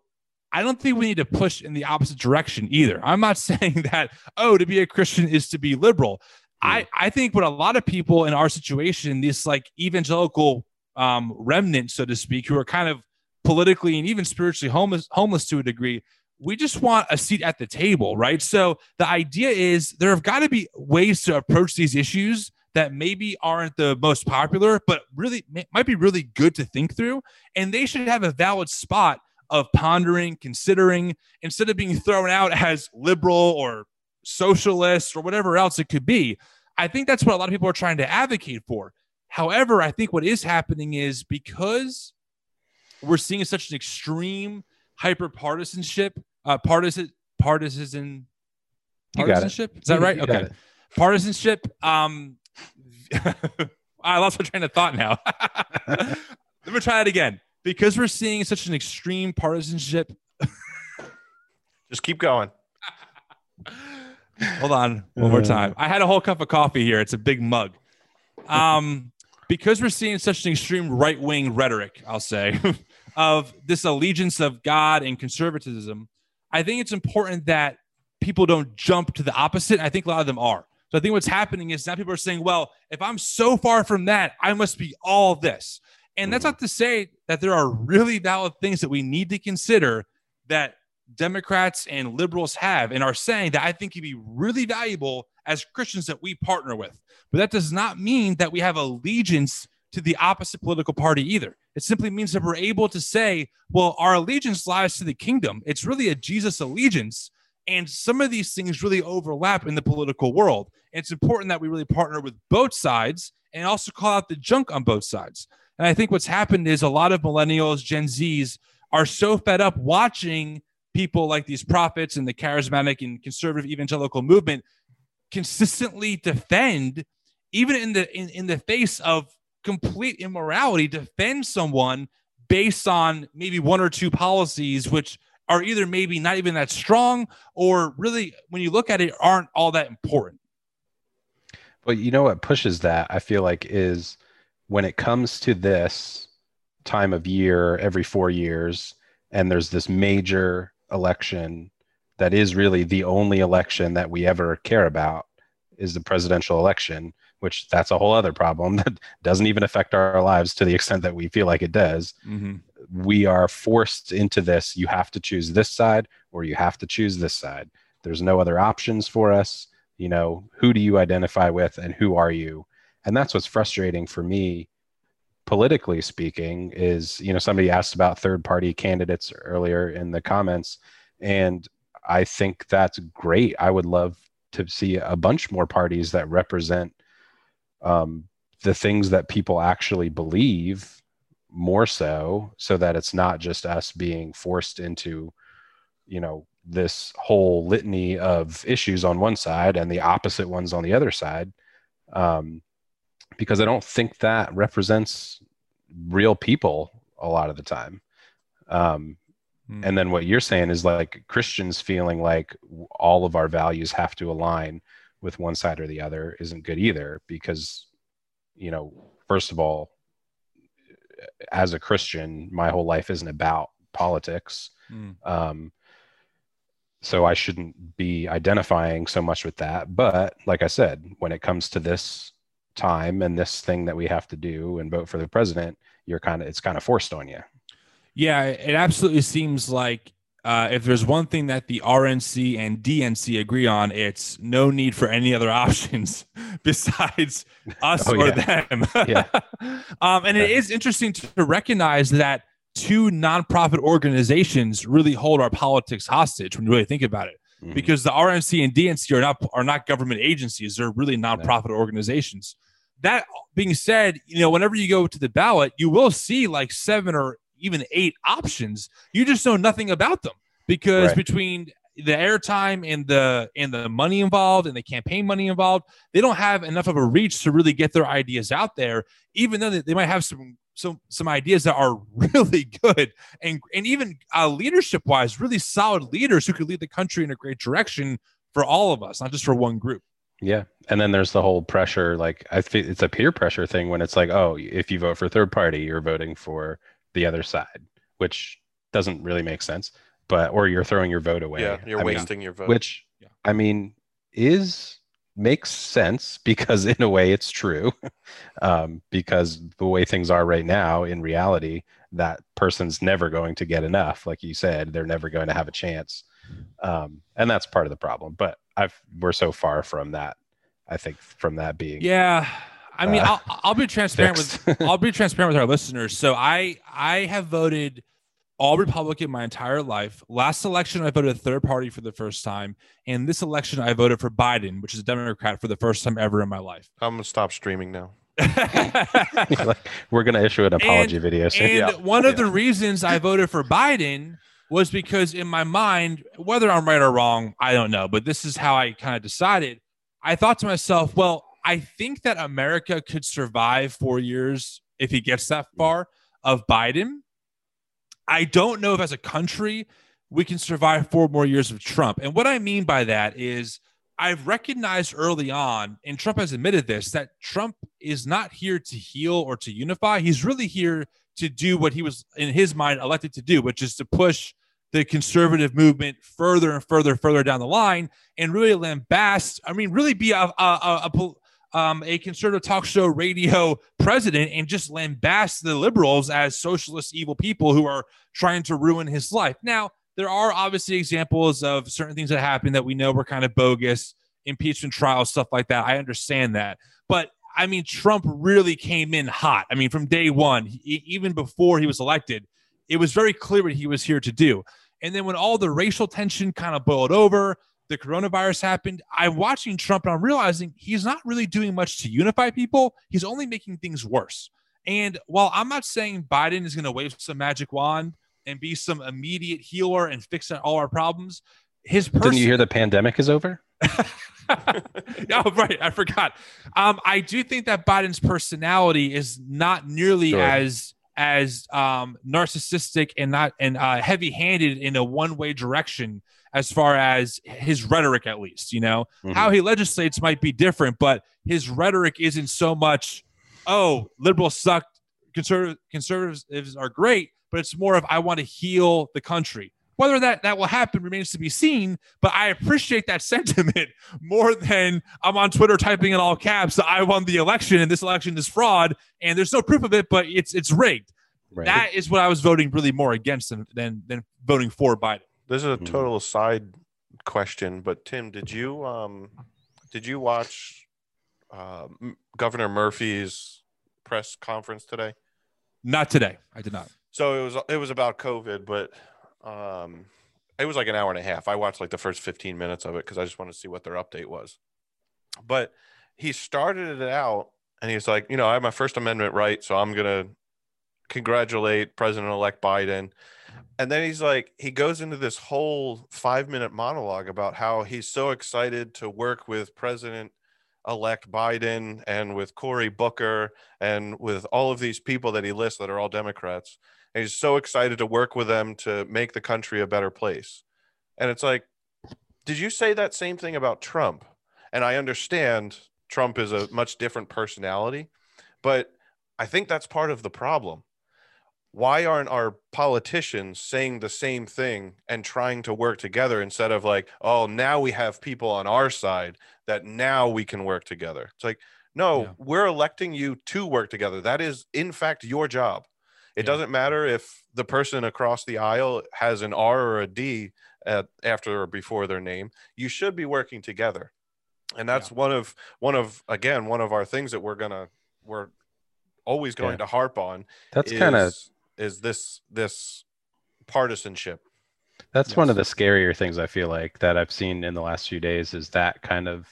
I don't think we need to push in the opposite direction either. I'm not saying that, oh, to be a Christian is to be liberal. I, I think what a lot of people in our situation, this like evangelical um, remnant, so to speak, who are kind of politically and even spiritually homeless, homeless to a degree, we just want a seat at the table, right? So the idea is there have got to be ways to approach these issues that maybe aren't the most popular, but really might be really good to think through. And they should have a valid spot of pondering, considering, instead of being thrown out as liberal or socialist or whatever else it could be. I think that's what a lot of people are trying to advocate for. However, I think what is happening is because we're seeing such an extreme hyper partisanship, uh, partisan, partisan, You got it. partisanship. Is that right? you okay partisanship. Um, I lost my train of thought now. Let me try it again. Because we're seeing such an extreme partisanship. Just keep going. Hold on, one more Uh. time. I had a whole cup of coffee here. It's a big mug. Um, because we're seeing such an extreme right wing rhetoric, I'll say, of this allegiance of God and conservatism, I think it's important that people don't jump to the opposite. I think a lot of them are. So I think what's happening is now people are saying, well, if I'm so far from that, I must be all this. And that's mm-hmm. not to say that there are really valid things that we need to consider that Democrats and liberals have and are saying that I think can be really valuable as Christians that we partner with. But that does not mean that we have allegiance to the opposite political party either. It simply means that we're able to say, well, our allegiance lies to the kingdom. It's really a Jesus allegiance. And some of these things really overlap in the political world. It's important that we really partner with both sides and also call out the junk on both sides. And I think what's happened is a lot of millennials, Gen Zs are so fed up watching people like these prophets and the charismatic and conservative evangelical movement consistently defend, even in the in, in the face of complete immorality, defend someone based on maybe one or two policies, which are either maybe not even that strong or really, when you look at it, aren't all that important. But you know what pushes that, I feel like, is when it comes to this time of year every four years, and there's this major election that is really the only election that we ever care about is the presidential election, which that's a whole other problem that doesn't even affect our lives to the extent that we feel like it does. Mm-hmm. We are forced into this. You have to choose this side or you have to choose this side. There's no other options for us you know who do you identify with and who are you and that's what's frustrating for me politically speaking is you know somebody asked about third party candidates earlier in the comments and i think that's great i would love to see a bunch more parties that represent um, the things that people actually believe more so so that it's not just us being forced into you know this whole litany of issues on one side and the opposite ones on the other side um, because i don't think that represents real people a lot of the time um, Mm. and then what you're saying is like christians feeling like all of our values have to align with one side or the other isn't good either because you know first of all as a christian my whole life isn't about politics Mm. um, so I shouldn't be identifying so much with that. But like I said, when it comes to this time and this thing that we have to do and vote for the president, you're kind of it's kind of forced on you. Yeah, it absolutely seems like uh, if there's one thing that the RNC and DNC agree on, it's no need for any other options besides us Oh, or yeah. them. Yeah. um, and it is interesting to recognize that two nonprofit organizations really hold our politics hostage when you really think about it. Mhm. Because the RNC and DNC are not are not government agencies; they're really nonprofit organizations. That being said, you know, whenever you go to the ballot, you will see like seven or even eight options. You just know nothing about them because Right. between the airtime and the and the money involved and the campaign money involved, they don't have enough of a reach to really get their ideas out there. Even though they, they might have some some some ideas that are really good and and even uh, leadership wise, really solid leaders who could lead the country in a great direction for all of us, not just for one group. Yeah. And then there's the whole pressure. Like, I think it's a peer pressure thing when it's like, oh, if you vote for third party, you're voting for the other side, which doesn't really make sense. But, or you're throwing your vote away. Yeah, you're I mean, wasting your vote. which, Yeah. I mean, is makes sense because in a way it's true. um, because the way things are right now, in reality, that person's never going to get enough. Like you said, they're never going to have a chance. Um, and that's part of the problem. But I've we're so far from that. I think from that being Yeah. I mean, Uh, I'll, I'll be transparent with. I'll be transparent with our listeners. So I I have voted all Republican my entire life. Last election I voted third party for the first time, and this election I voted for Biden, which is a Democrat for the first time ever in my life. I'm gonna stop streaming now. like, we're going to issue an apology And- video soon. and Yeah. one of the reasons I voted for Biden was because in my mind, whether I'm right or wrong, I don't know, but this is how I kind of decided. I thought to myself, well, I think that America could survive four years if he gets that mm. far of Biden. I don't know if as a country we can survive four more years of Trump. And what I mean by that is I've recognized early on, and Trump has admitted this, that Trump is not here to heal or to unify. He's really here to do what he was, in his mind, elected to do, which is to push the conservative movement further and further, further down the line, and really lambast. I mean, really be a a, a, a um, a conservative talk show radio president and just lambast the liberals as socialist evil people who are trying to ruin his life. Now, there are obviously examples of certain things that happened that we know were kind of bogus, impeachment trials, stuff like that. I understand that. But I mean, Trump really came in hot. I mean, from day one, he, even before he was elected, it was very clear what he was here to do. And then when all the racial tension kind of boiled over, the coronavirus happened, I'm watching Trump and I'm realizing he's not really doing much to unify people. He's only making things worse. And while I'm not saying Biden is going to wave some magic wand and be some immediate healer and fix all our problems, his person. Didn't you hear the pandemic is over? oh, right. I forgot. Um, I do think that Biden's personality is not nearly Sure. as as um, narcissistic and not and uh, heavy handed in a one way direction as far as his rhetoric, at least. You know Mhm. how he legislates might be different, but his rhetoric isn't so much, oh, liberals suck, conservative conservatives are great, but it's more of I want to heal the country. Whether that that will happen remains to be seen, but I appreciate that sentiment more than I'm on Twitter typing in all caps I won the election and this election is fraud and there's no proof of it, but it's it's rigged. Right. That is what I was voting really more against than than, than voting for Biden. This is a Mhm. total side question, but Tim, did you um did you watch uh, Governor Murphy's press conference today? Not today. I did not. So it was it was about COVID, but um it was like an hour and a half. I watched like the first 15 minutes of it because I just wanted to see what their update was. But he started it out and he's like, you know, I have my First Amendment right, so I'm gonna congratulate President elect Biden. And then he's like, he goes into this whole five minute monologue about how he's so excited to work with President elect Biden and with Cory Booker and with all of these people that he lists that are all Democrats. And he's so excited to work with them to make the country a better place. And it's like, did you say that same thing about Trump? And I understand Trump is a much different personality, but I think that's part of the problem. Why aren't our politicians saying the same thing and trying to work together instead of like, oh, now we have people on our side that now we can work together? It's like, no, Yeah. we're electing you to work together. That is, in fact, your job. It Yeah. doesn't matter if the person across the aisle has an R or a D at, after or before their name. You should be working together, and that's one of one of again one of our things that we're gonna we're always going Yeah. to harp on. That's kind of is is this this partisanship. That's yes. one of the scarier things I feel like that I've seen in the last few days is that kind of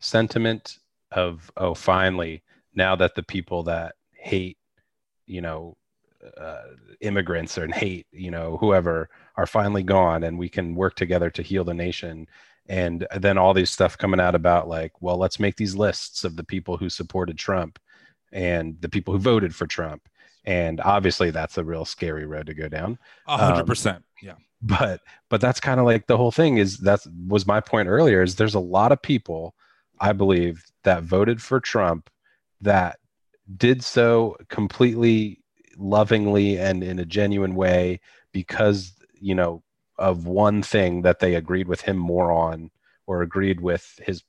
sentiment of oh finally now that the people that hate you know uh, immigrants and hate you know whoever are finally gone and we can work together to heal the nation and then all these stuff coming out about like well let's make these lists of the people who supported trump and the people who voted for trump and obviously that's a real scary road to go down a hundred percent um, yeah but but that's kind of like the whole thing is that was my point earlier is there's a lot of people i believe that voted for trump that did so completely lovingly and in a genuine way because you know of one thing that they agreed with him more on or agreed with his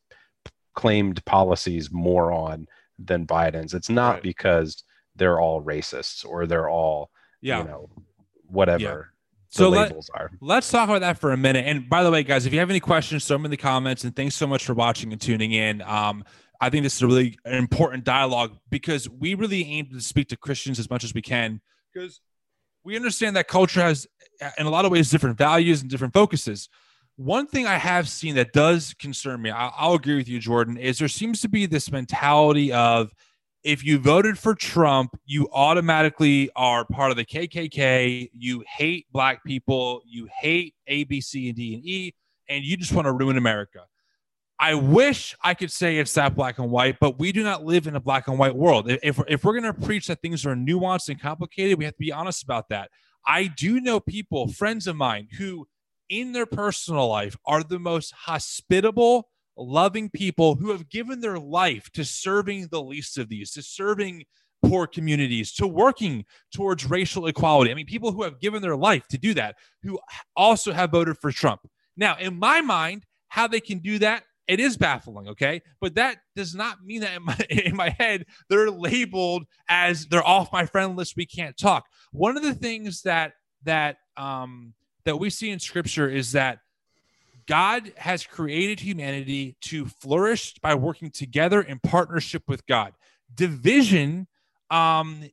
claimed policies more on than Biden's. It's not right. because they're all racists or they're all yeah. you know whatever. Yeah. So let, let's talk about that for a minute. And by the way, guys, if you have any questions, throw them in the comments. And thanks so much for watching and tuning in. Um, I think this is a really important dialogue because we really aim to speak to Christians as much as we can because we understand that culture has, in a lot of ways, different values and different focuses. One thing I have seen that does concern me, I'll, I'll agree with you, Jordan, is there seems to be this mentality of if you voted for Trump, you automatically are part of the KKK. You hate black people. You hate A, B, C, and D, and E, and you just want to ruin America. I wish I could say it's that black and white, but we do not live in a black and white world. If, if we're going to preach that things are nuanced and complicated, we have to be honest about that. I do know people, friends of mine, who in their personal life are the most hospitable, loving people who have given their life to serving the least of these, to serving poor communities, to working towards racial equality. I mean, people who have given their life to do that, who also have voted for Trump. Now, in my mind, how they can do that it is baffling, okay? But that does not mean that in my, in my head they're labeled as they're off my friend list. We can't talk. One of the things that that um, that we see in Scripture is that God has created humanity to flourish by working together in partnership with God. Division um,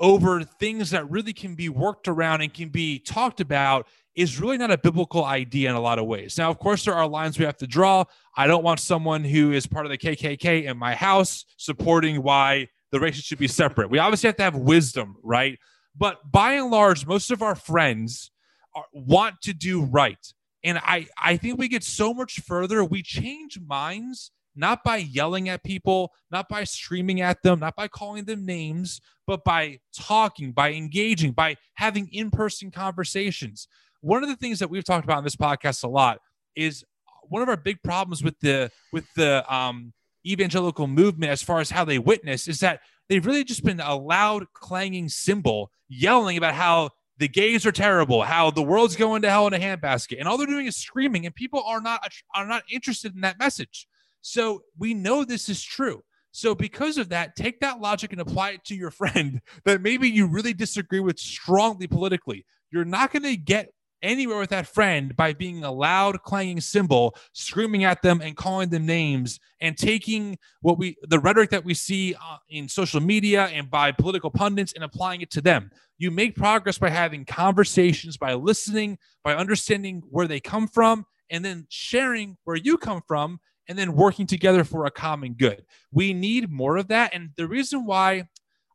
over things that really can be worked around and can be talked about is really not a biblical idea in a lot of ways. Now, of course, there are lines we have to draw. I don't want someone who is part of the KKK in my house supporting why the races should be separate. We obviously have to have wisdom, right? But by and large, most of our friends are, want to do right. And I, I think we get so much further. We change minds not by yelling at people, not by screaming at them, not by calling them names, but by talking, by engaging, by having in person conversations one of the things that we've talked about in this podcast a lot is one of our big problems with the with the um, evangelical movement as far as how they witness is that they've really just been a loud clanging cymbal yelling about how the gays are terrible, how the world's going to hell in a handbasket, and all they're doing is screaming, and people are not are not interested in that message. So we know this is true. So because of that, take that logic and apply it to your friend that maybe you really disagree with strongly politically. You're not going to get anywhere with that friend by being a loud clanging cymbal screaming at them and calling them names and taking what we the rhetoric that we see uh, in social media and by political pundits and applying it to them. You make progress by having conversations by listening by understanding where they come from and then sharing where you come from and then working together for a common good. We need more of that. And the reason why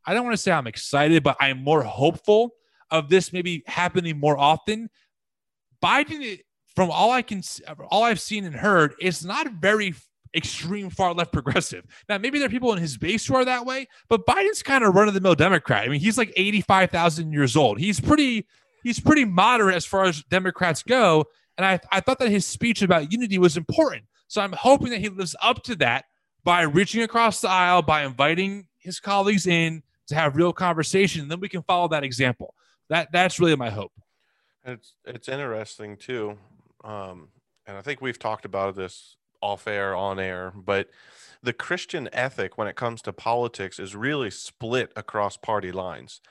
i don't want to say i'm excited but i'm more hopeful of this maybe happening more often Biden, from all I can, all I've seen and heard, is not very extreme far left progressive. Now, maybe there are people in his base who are that way, but Biden's kind of run of the mill Democrat. I mean, he's like 85,000 years old. He's pretty, he's pretty moderate as far as Democrats go. And I, I thought that his speech about unity was important. So I'm hoping that he lives up to that by reaching across the aisle, by inviting his colleagues in to have real conversation. And then we can follow that example. That that's really my hope. It's it's interesting too, um, and I think we've talked about this off air, on air, but the Christian ethic when it comes to politics is really split across party lines.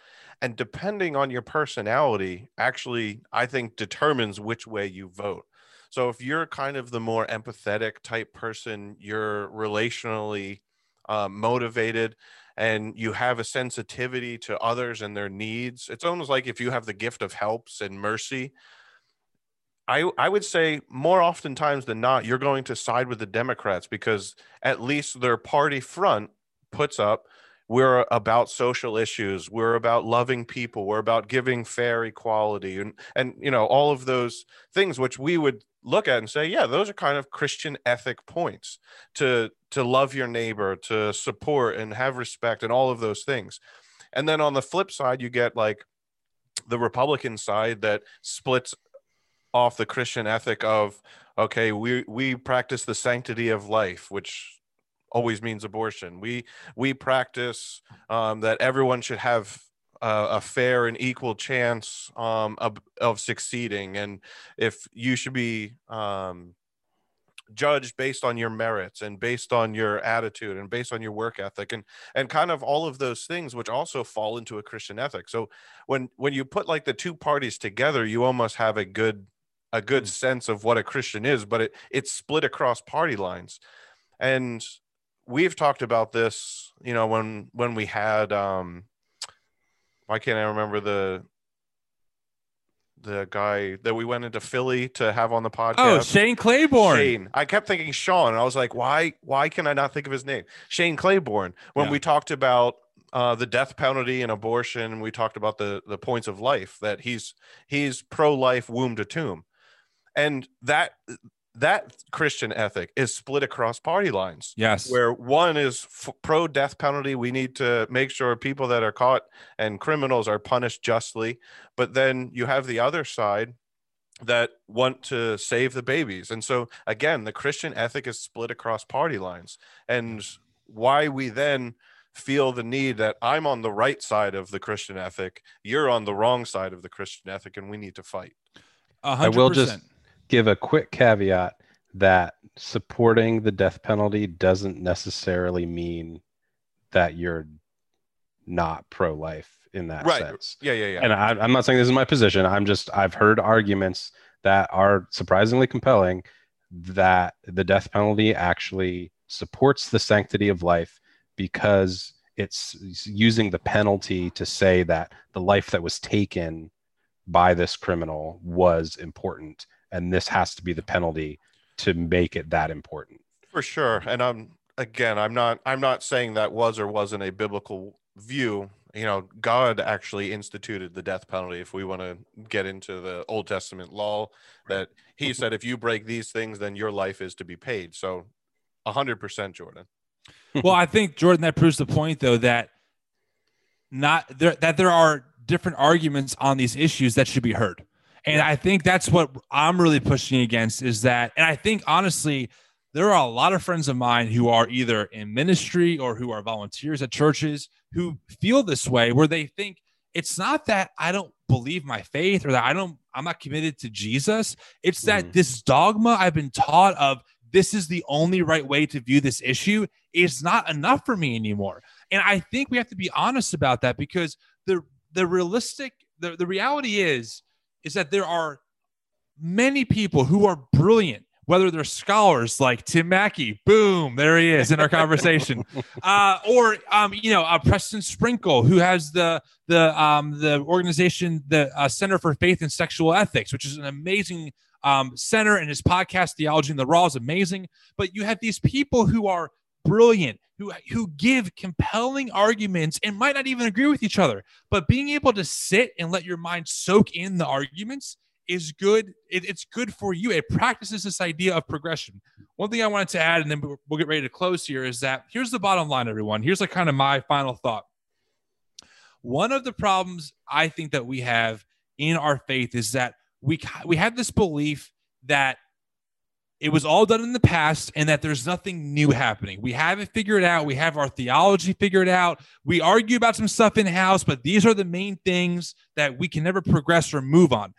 And depending on your personality, actually, I think determines which way you vote. So if you're kind of the more empathetic type person, you're relationally uh, motivated, and you have a sensitivity to others and their needs it's almost like if you have the gift of helps and mercy I, I would say more oftentimes than not, you're going to side with the Democrats because at least their party front puts up we're about social issues we're about loving people we're about giving fair equality and and you know all of those things which we would look at and say yeah those are kind of christian ethic points to to love your neighbor to support and have respect and all of those things and then on the flip side you get like the republican side that splits off the christian ethic of okay we we practice the sanctity of life which always means abortion. We we practice um, that everyone should have a, a fair and equal chance um, of, of, succeeding, and if you should be um, judged based on your merits and based on your attitude and based on your work ethic and and kind of all of those things which also fall into a christian ethic. So when when you put like the two parties together you almost have a good a good mm. sense of what a christian is but it it's split across party lines. And we've talked about this, you know, when when we had um why can't I remember the the guy that we went into Philly to have on the podcast. Oh, Shane Claiborne. Shane. I kept thinking Sean, and I was like, why? Why can I not think of his name? Shane Claiborne. When yeah. we talked about uh, the death penalty and abortion, we talked about the the points of life that he's he's pro life, womb to tomb, and that that Christian ethic is split across party lines. Yes. Where one is f- pro death penalty. We need to make sure people that are caught and criminals are punished justly. But then you have the other side that want to save the babies. And so, again, the Christian ethic is split across party lines. And why we then feel the need that I'm on the right side of the Christian ethic, you're on the wrong side of the Christian ethic, and we need to fight. 100%. I will just give a quick caveat that supporting the death penalty doesn't necessarily mean that you're not pro-life in that right. sense. Yeah, yeah, yeah. And I, I'm not saying this is my position. I'm just I've heard arguments that are surprisingly compelling that the death penalty actually supports the sanctity of life because it's using the penalty to say that the life that was taken by this criminal was important and this has to be the penalty to make it that important. For sure. And i'm again i'm not i'm not saying that was or wasn't a biblical view. You know god actually instituted the death penalty if we want to get into the old testament law that he said if you break these things then your life is to be paid. So 100% jordan. Well i think jordan that proves the point though that not there that there are different arguments on these issues that should be heard and I think that's what I'm really pushing against is that, and I think honestly, there are a lot of friends of mine who are either in ministry or who are volunteers at churches who feel this way, where they think it's not that I don't believe my faith or that I don't, I'm not committed to Jesus. It's that mm. this dogma I've been taught of this is the only right way to view this issue is not enough for me anymore. And I think we have to be honest about that because the the realistic the, the reality is is that there are many people who are brilliant, whether they're scholars like Tim Mackie, boom, there he is in our conversation, uh, or um, you know, uh, Preston Sprinkle, who has the the um, the organization, the uh, Center for Faith and Sexual Ethics, which is an amazing um, center, and his podcast, Theology in the Raw, is amazing. But you have these people who are brilliant who who give compelling arguments and might not even agree with each other. But being able to sit and let your mind soak in the arguments is good. It, it's good for you. It practices this idea of progression. One thing i wanted to add and then we'll get ready to close here is that here's the bottom line everyone. Here's like kind of my final thought. One of the problems i think that we have in our faith is that we we have this belief that it was all done in the past and that there's nothing new happening. We have it figured out. We have our theology figured out. We argue about some stuff in house, but these are the main things that we can never progress or move on.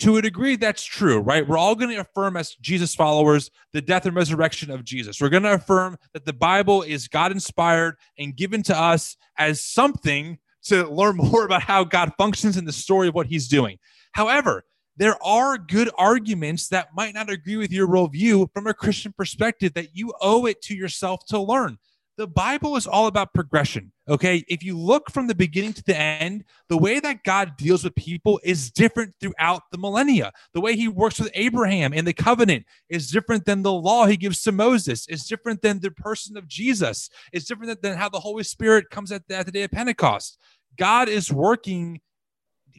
To a degree, that's true, right? We're all going to affirm as Jesus followers the death and resurrection of Jesus. We're going to affirm that the Bible is God inspired and given to us as something to learn more about how God functions in the story of what he's doing. However, there are good arguments that might not agree with your worldview from a Christian perspective that you owe it to yourself to learn. the Bible is all about progression. Okay. If you look from the beginning to the end, the way that God deals with people is different throughout the millennia. The way he works with Abraham in the covenant is different than the law he gives to Moses, is different than the person of Jesus, it's different than how the Holy Spirit comes at the, at the day of Pentecost. God is working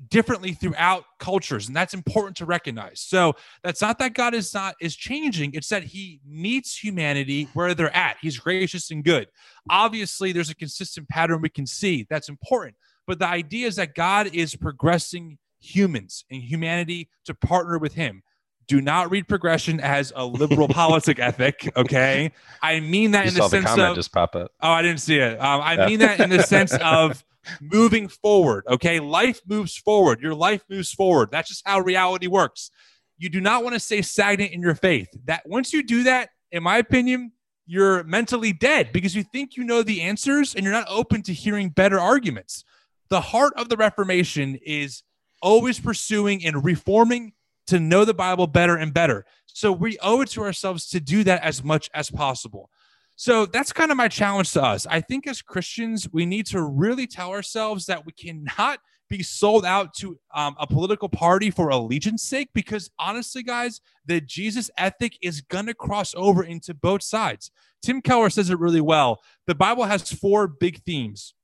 differently throughout cultures and that's important to recognize so that's not that god is not is changing it's that he meets humanity where they're at he's gracious and good obviously there's a consistent pattern we can see that's important but the idea is that god is progressing humans and humanity to partner with him do not read progression as a liberal politic ethic. Okay, I mean that You in the saw the sense comment of just pop up. Oh, I didn't see it. Um, I Yeah. mean that in the sense of moving forward. Okay. Life moves forward. Your life moves forward. That's just how reality works. You do not want to stay stagnant in your faith. That once you do that, in my opinion, you're mentally dead because you think you know the answers and you're not open to hearing better arguments. The heart of the Reformation is always pursuing and reforming to know the Bible better and better. So we owe it to ourselves to do that as much as possible. So that's kind of my challenge to us. I think as Christians, we need to really tell ourselves that we cannot be sold out to um, a political party for allegiance sake because honestly, guys, the Jesus ethic is to cross over into both sides. Tim Keller says it really well. The Bible has four big themes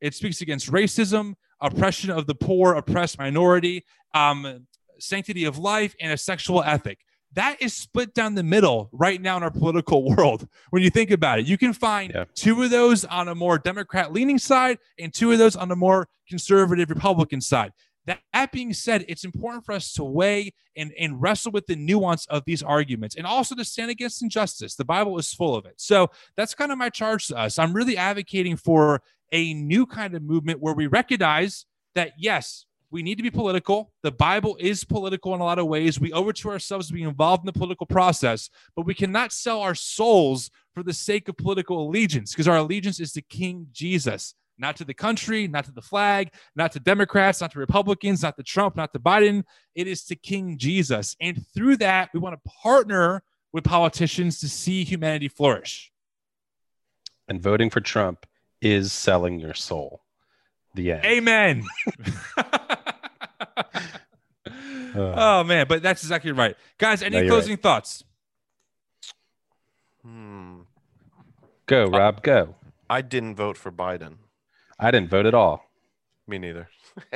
it speaks against racism, oppression of the poor, oppressed minority, um, sanctity of life, and a sexual ethic that is split down the middle right now in our political world. When you think about it, you can find Yeah. two of those on a more Democrat leaning side and two of those on a more conservative Republican side. That, that being said, it's important for us to weigh and, and wrestle with the nuance of these arguments and also to stand against injustice. The Bible is full of it. So that's kind of my charge to us. I'm really advocating for a new kind of movement where we recognize that, yes, we need to be political. The Bible is political in a lot of ways. We owe it to ourselves to be involved in the political process, but we cannot sell our souls for the sake of political allegiance because our allegiance is to King Jesus, not to the country, not to the flag, not to Democrats, not to Republicans, not to Trump, not to Biden. It is to King Jesus. And through that, we want to partner with politicians to see humanity flourish. And voting for Trump is selling your soul. The end. Amen. oh man, but that's exactly right. Guys, any No, you're closing thoughts? Hmm. Go, Rob, go. I didn't vote for Biden. I didn't vote at all. Me neither.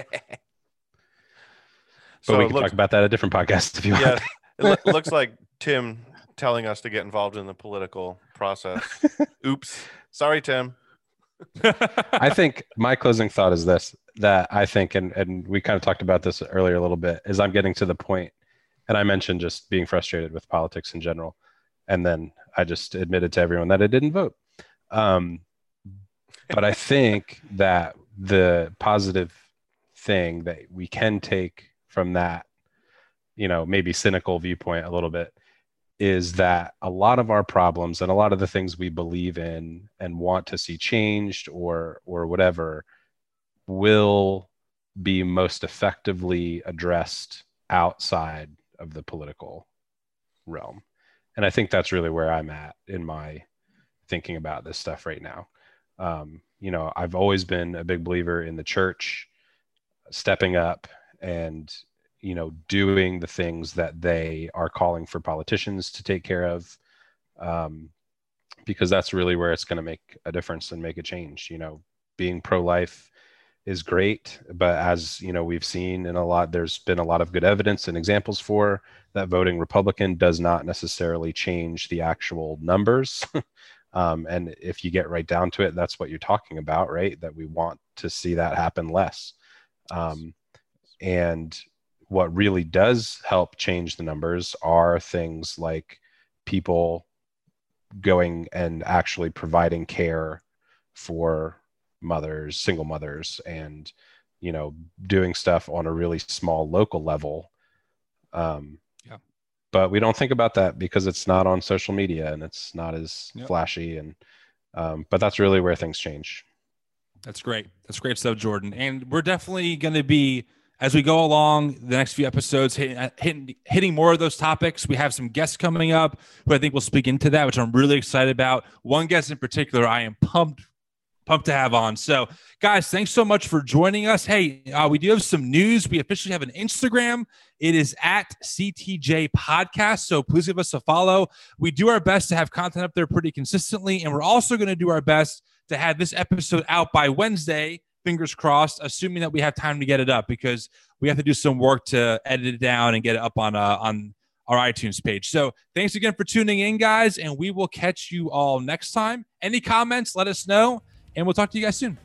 But so we can looks, talk about that at a different podcast if you want. yeah, it loo- looks like Tim telling us to get involved in the political process. Oops. Sorry, Tim. I think my closing thought is this that I think, and, and we kind of talked about this earlier a little bit, is I'm getting to the point, and I mentioned just being frustrated with politics in general. And then I just admitted to everyone that I didn't vote. Um, but I think that the positive thing that we can take from that, you know, maybe cynical viewpoint a little bit, is that a lot of our problems and a lot of the things we believe in and want to see changed or or whatever will be most effectively addressed outside of the political realm. And i think that's really where i'm at in my thinking about this stuff right now. Um, you know i've always been a big believer in the church stepping up and you know doing the things that they are calling for politicians to take care of um, because that's really where it's going to make a difference and make a change you know being pro-life is great but as you know we've seen in a lot there's been a lot of good evidence and examples for that voting republican does not necessarily change the actual numbers. Um, and if you get right down to it that's what you're talking about right? That we want to see that happen less. Um, and what really does help change the numbers are things like people going and actually providing care for mothers single mothers and you know doing stuff on a really small local level um Yeah. but we don't think about that because it's not on social media and it's not as Yep. flashy and um but that's really where things change That's great. That's great stuff, Jordan. And we're definitely going to be as we go along the next few episodes, hitting, uh, hitting, hitting more of those topics. We have some guests coming up who I think will speak into that, which I'm really excited about. One guest in particular, I am pumped pumped to have on. So, guys, thanks so much for joining us. Hey, uh, we do have some news. We officially have an Instagram. It is at CTJ Podcast. So please give us a follow. We do our best to have content up there pretty consistently. And we're also going to do our best to have this episode out by Wednesday. Fingers crossed, assuming that we have time to get it up because we have to do some work to edit it down and get it up on uh, on our iTunes page. So thanks again for tuning in, guys, and we will catch you all next time. Any comments, let us know and we'll talk to you guys soon.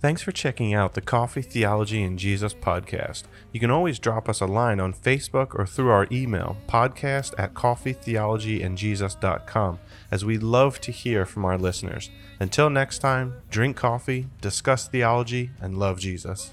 Thanks for checking out the Coffee Theology and Jesus podcast. You can always drop us a line on Facebook or through our email, podcast at coffeetheologyandjesus.com, as we love to hear from our listeners. Until next time, drink coffee, discuss theology, and love Jesus.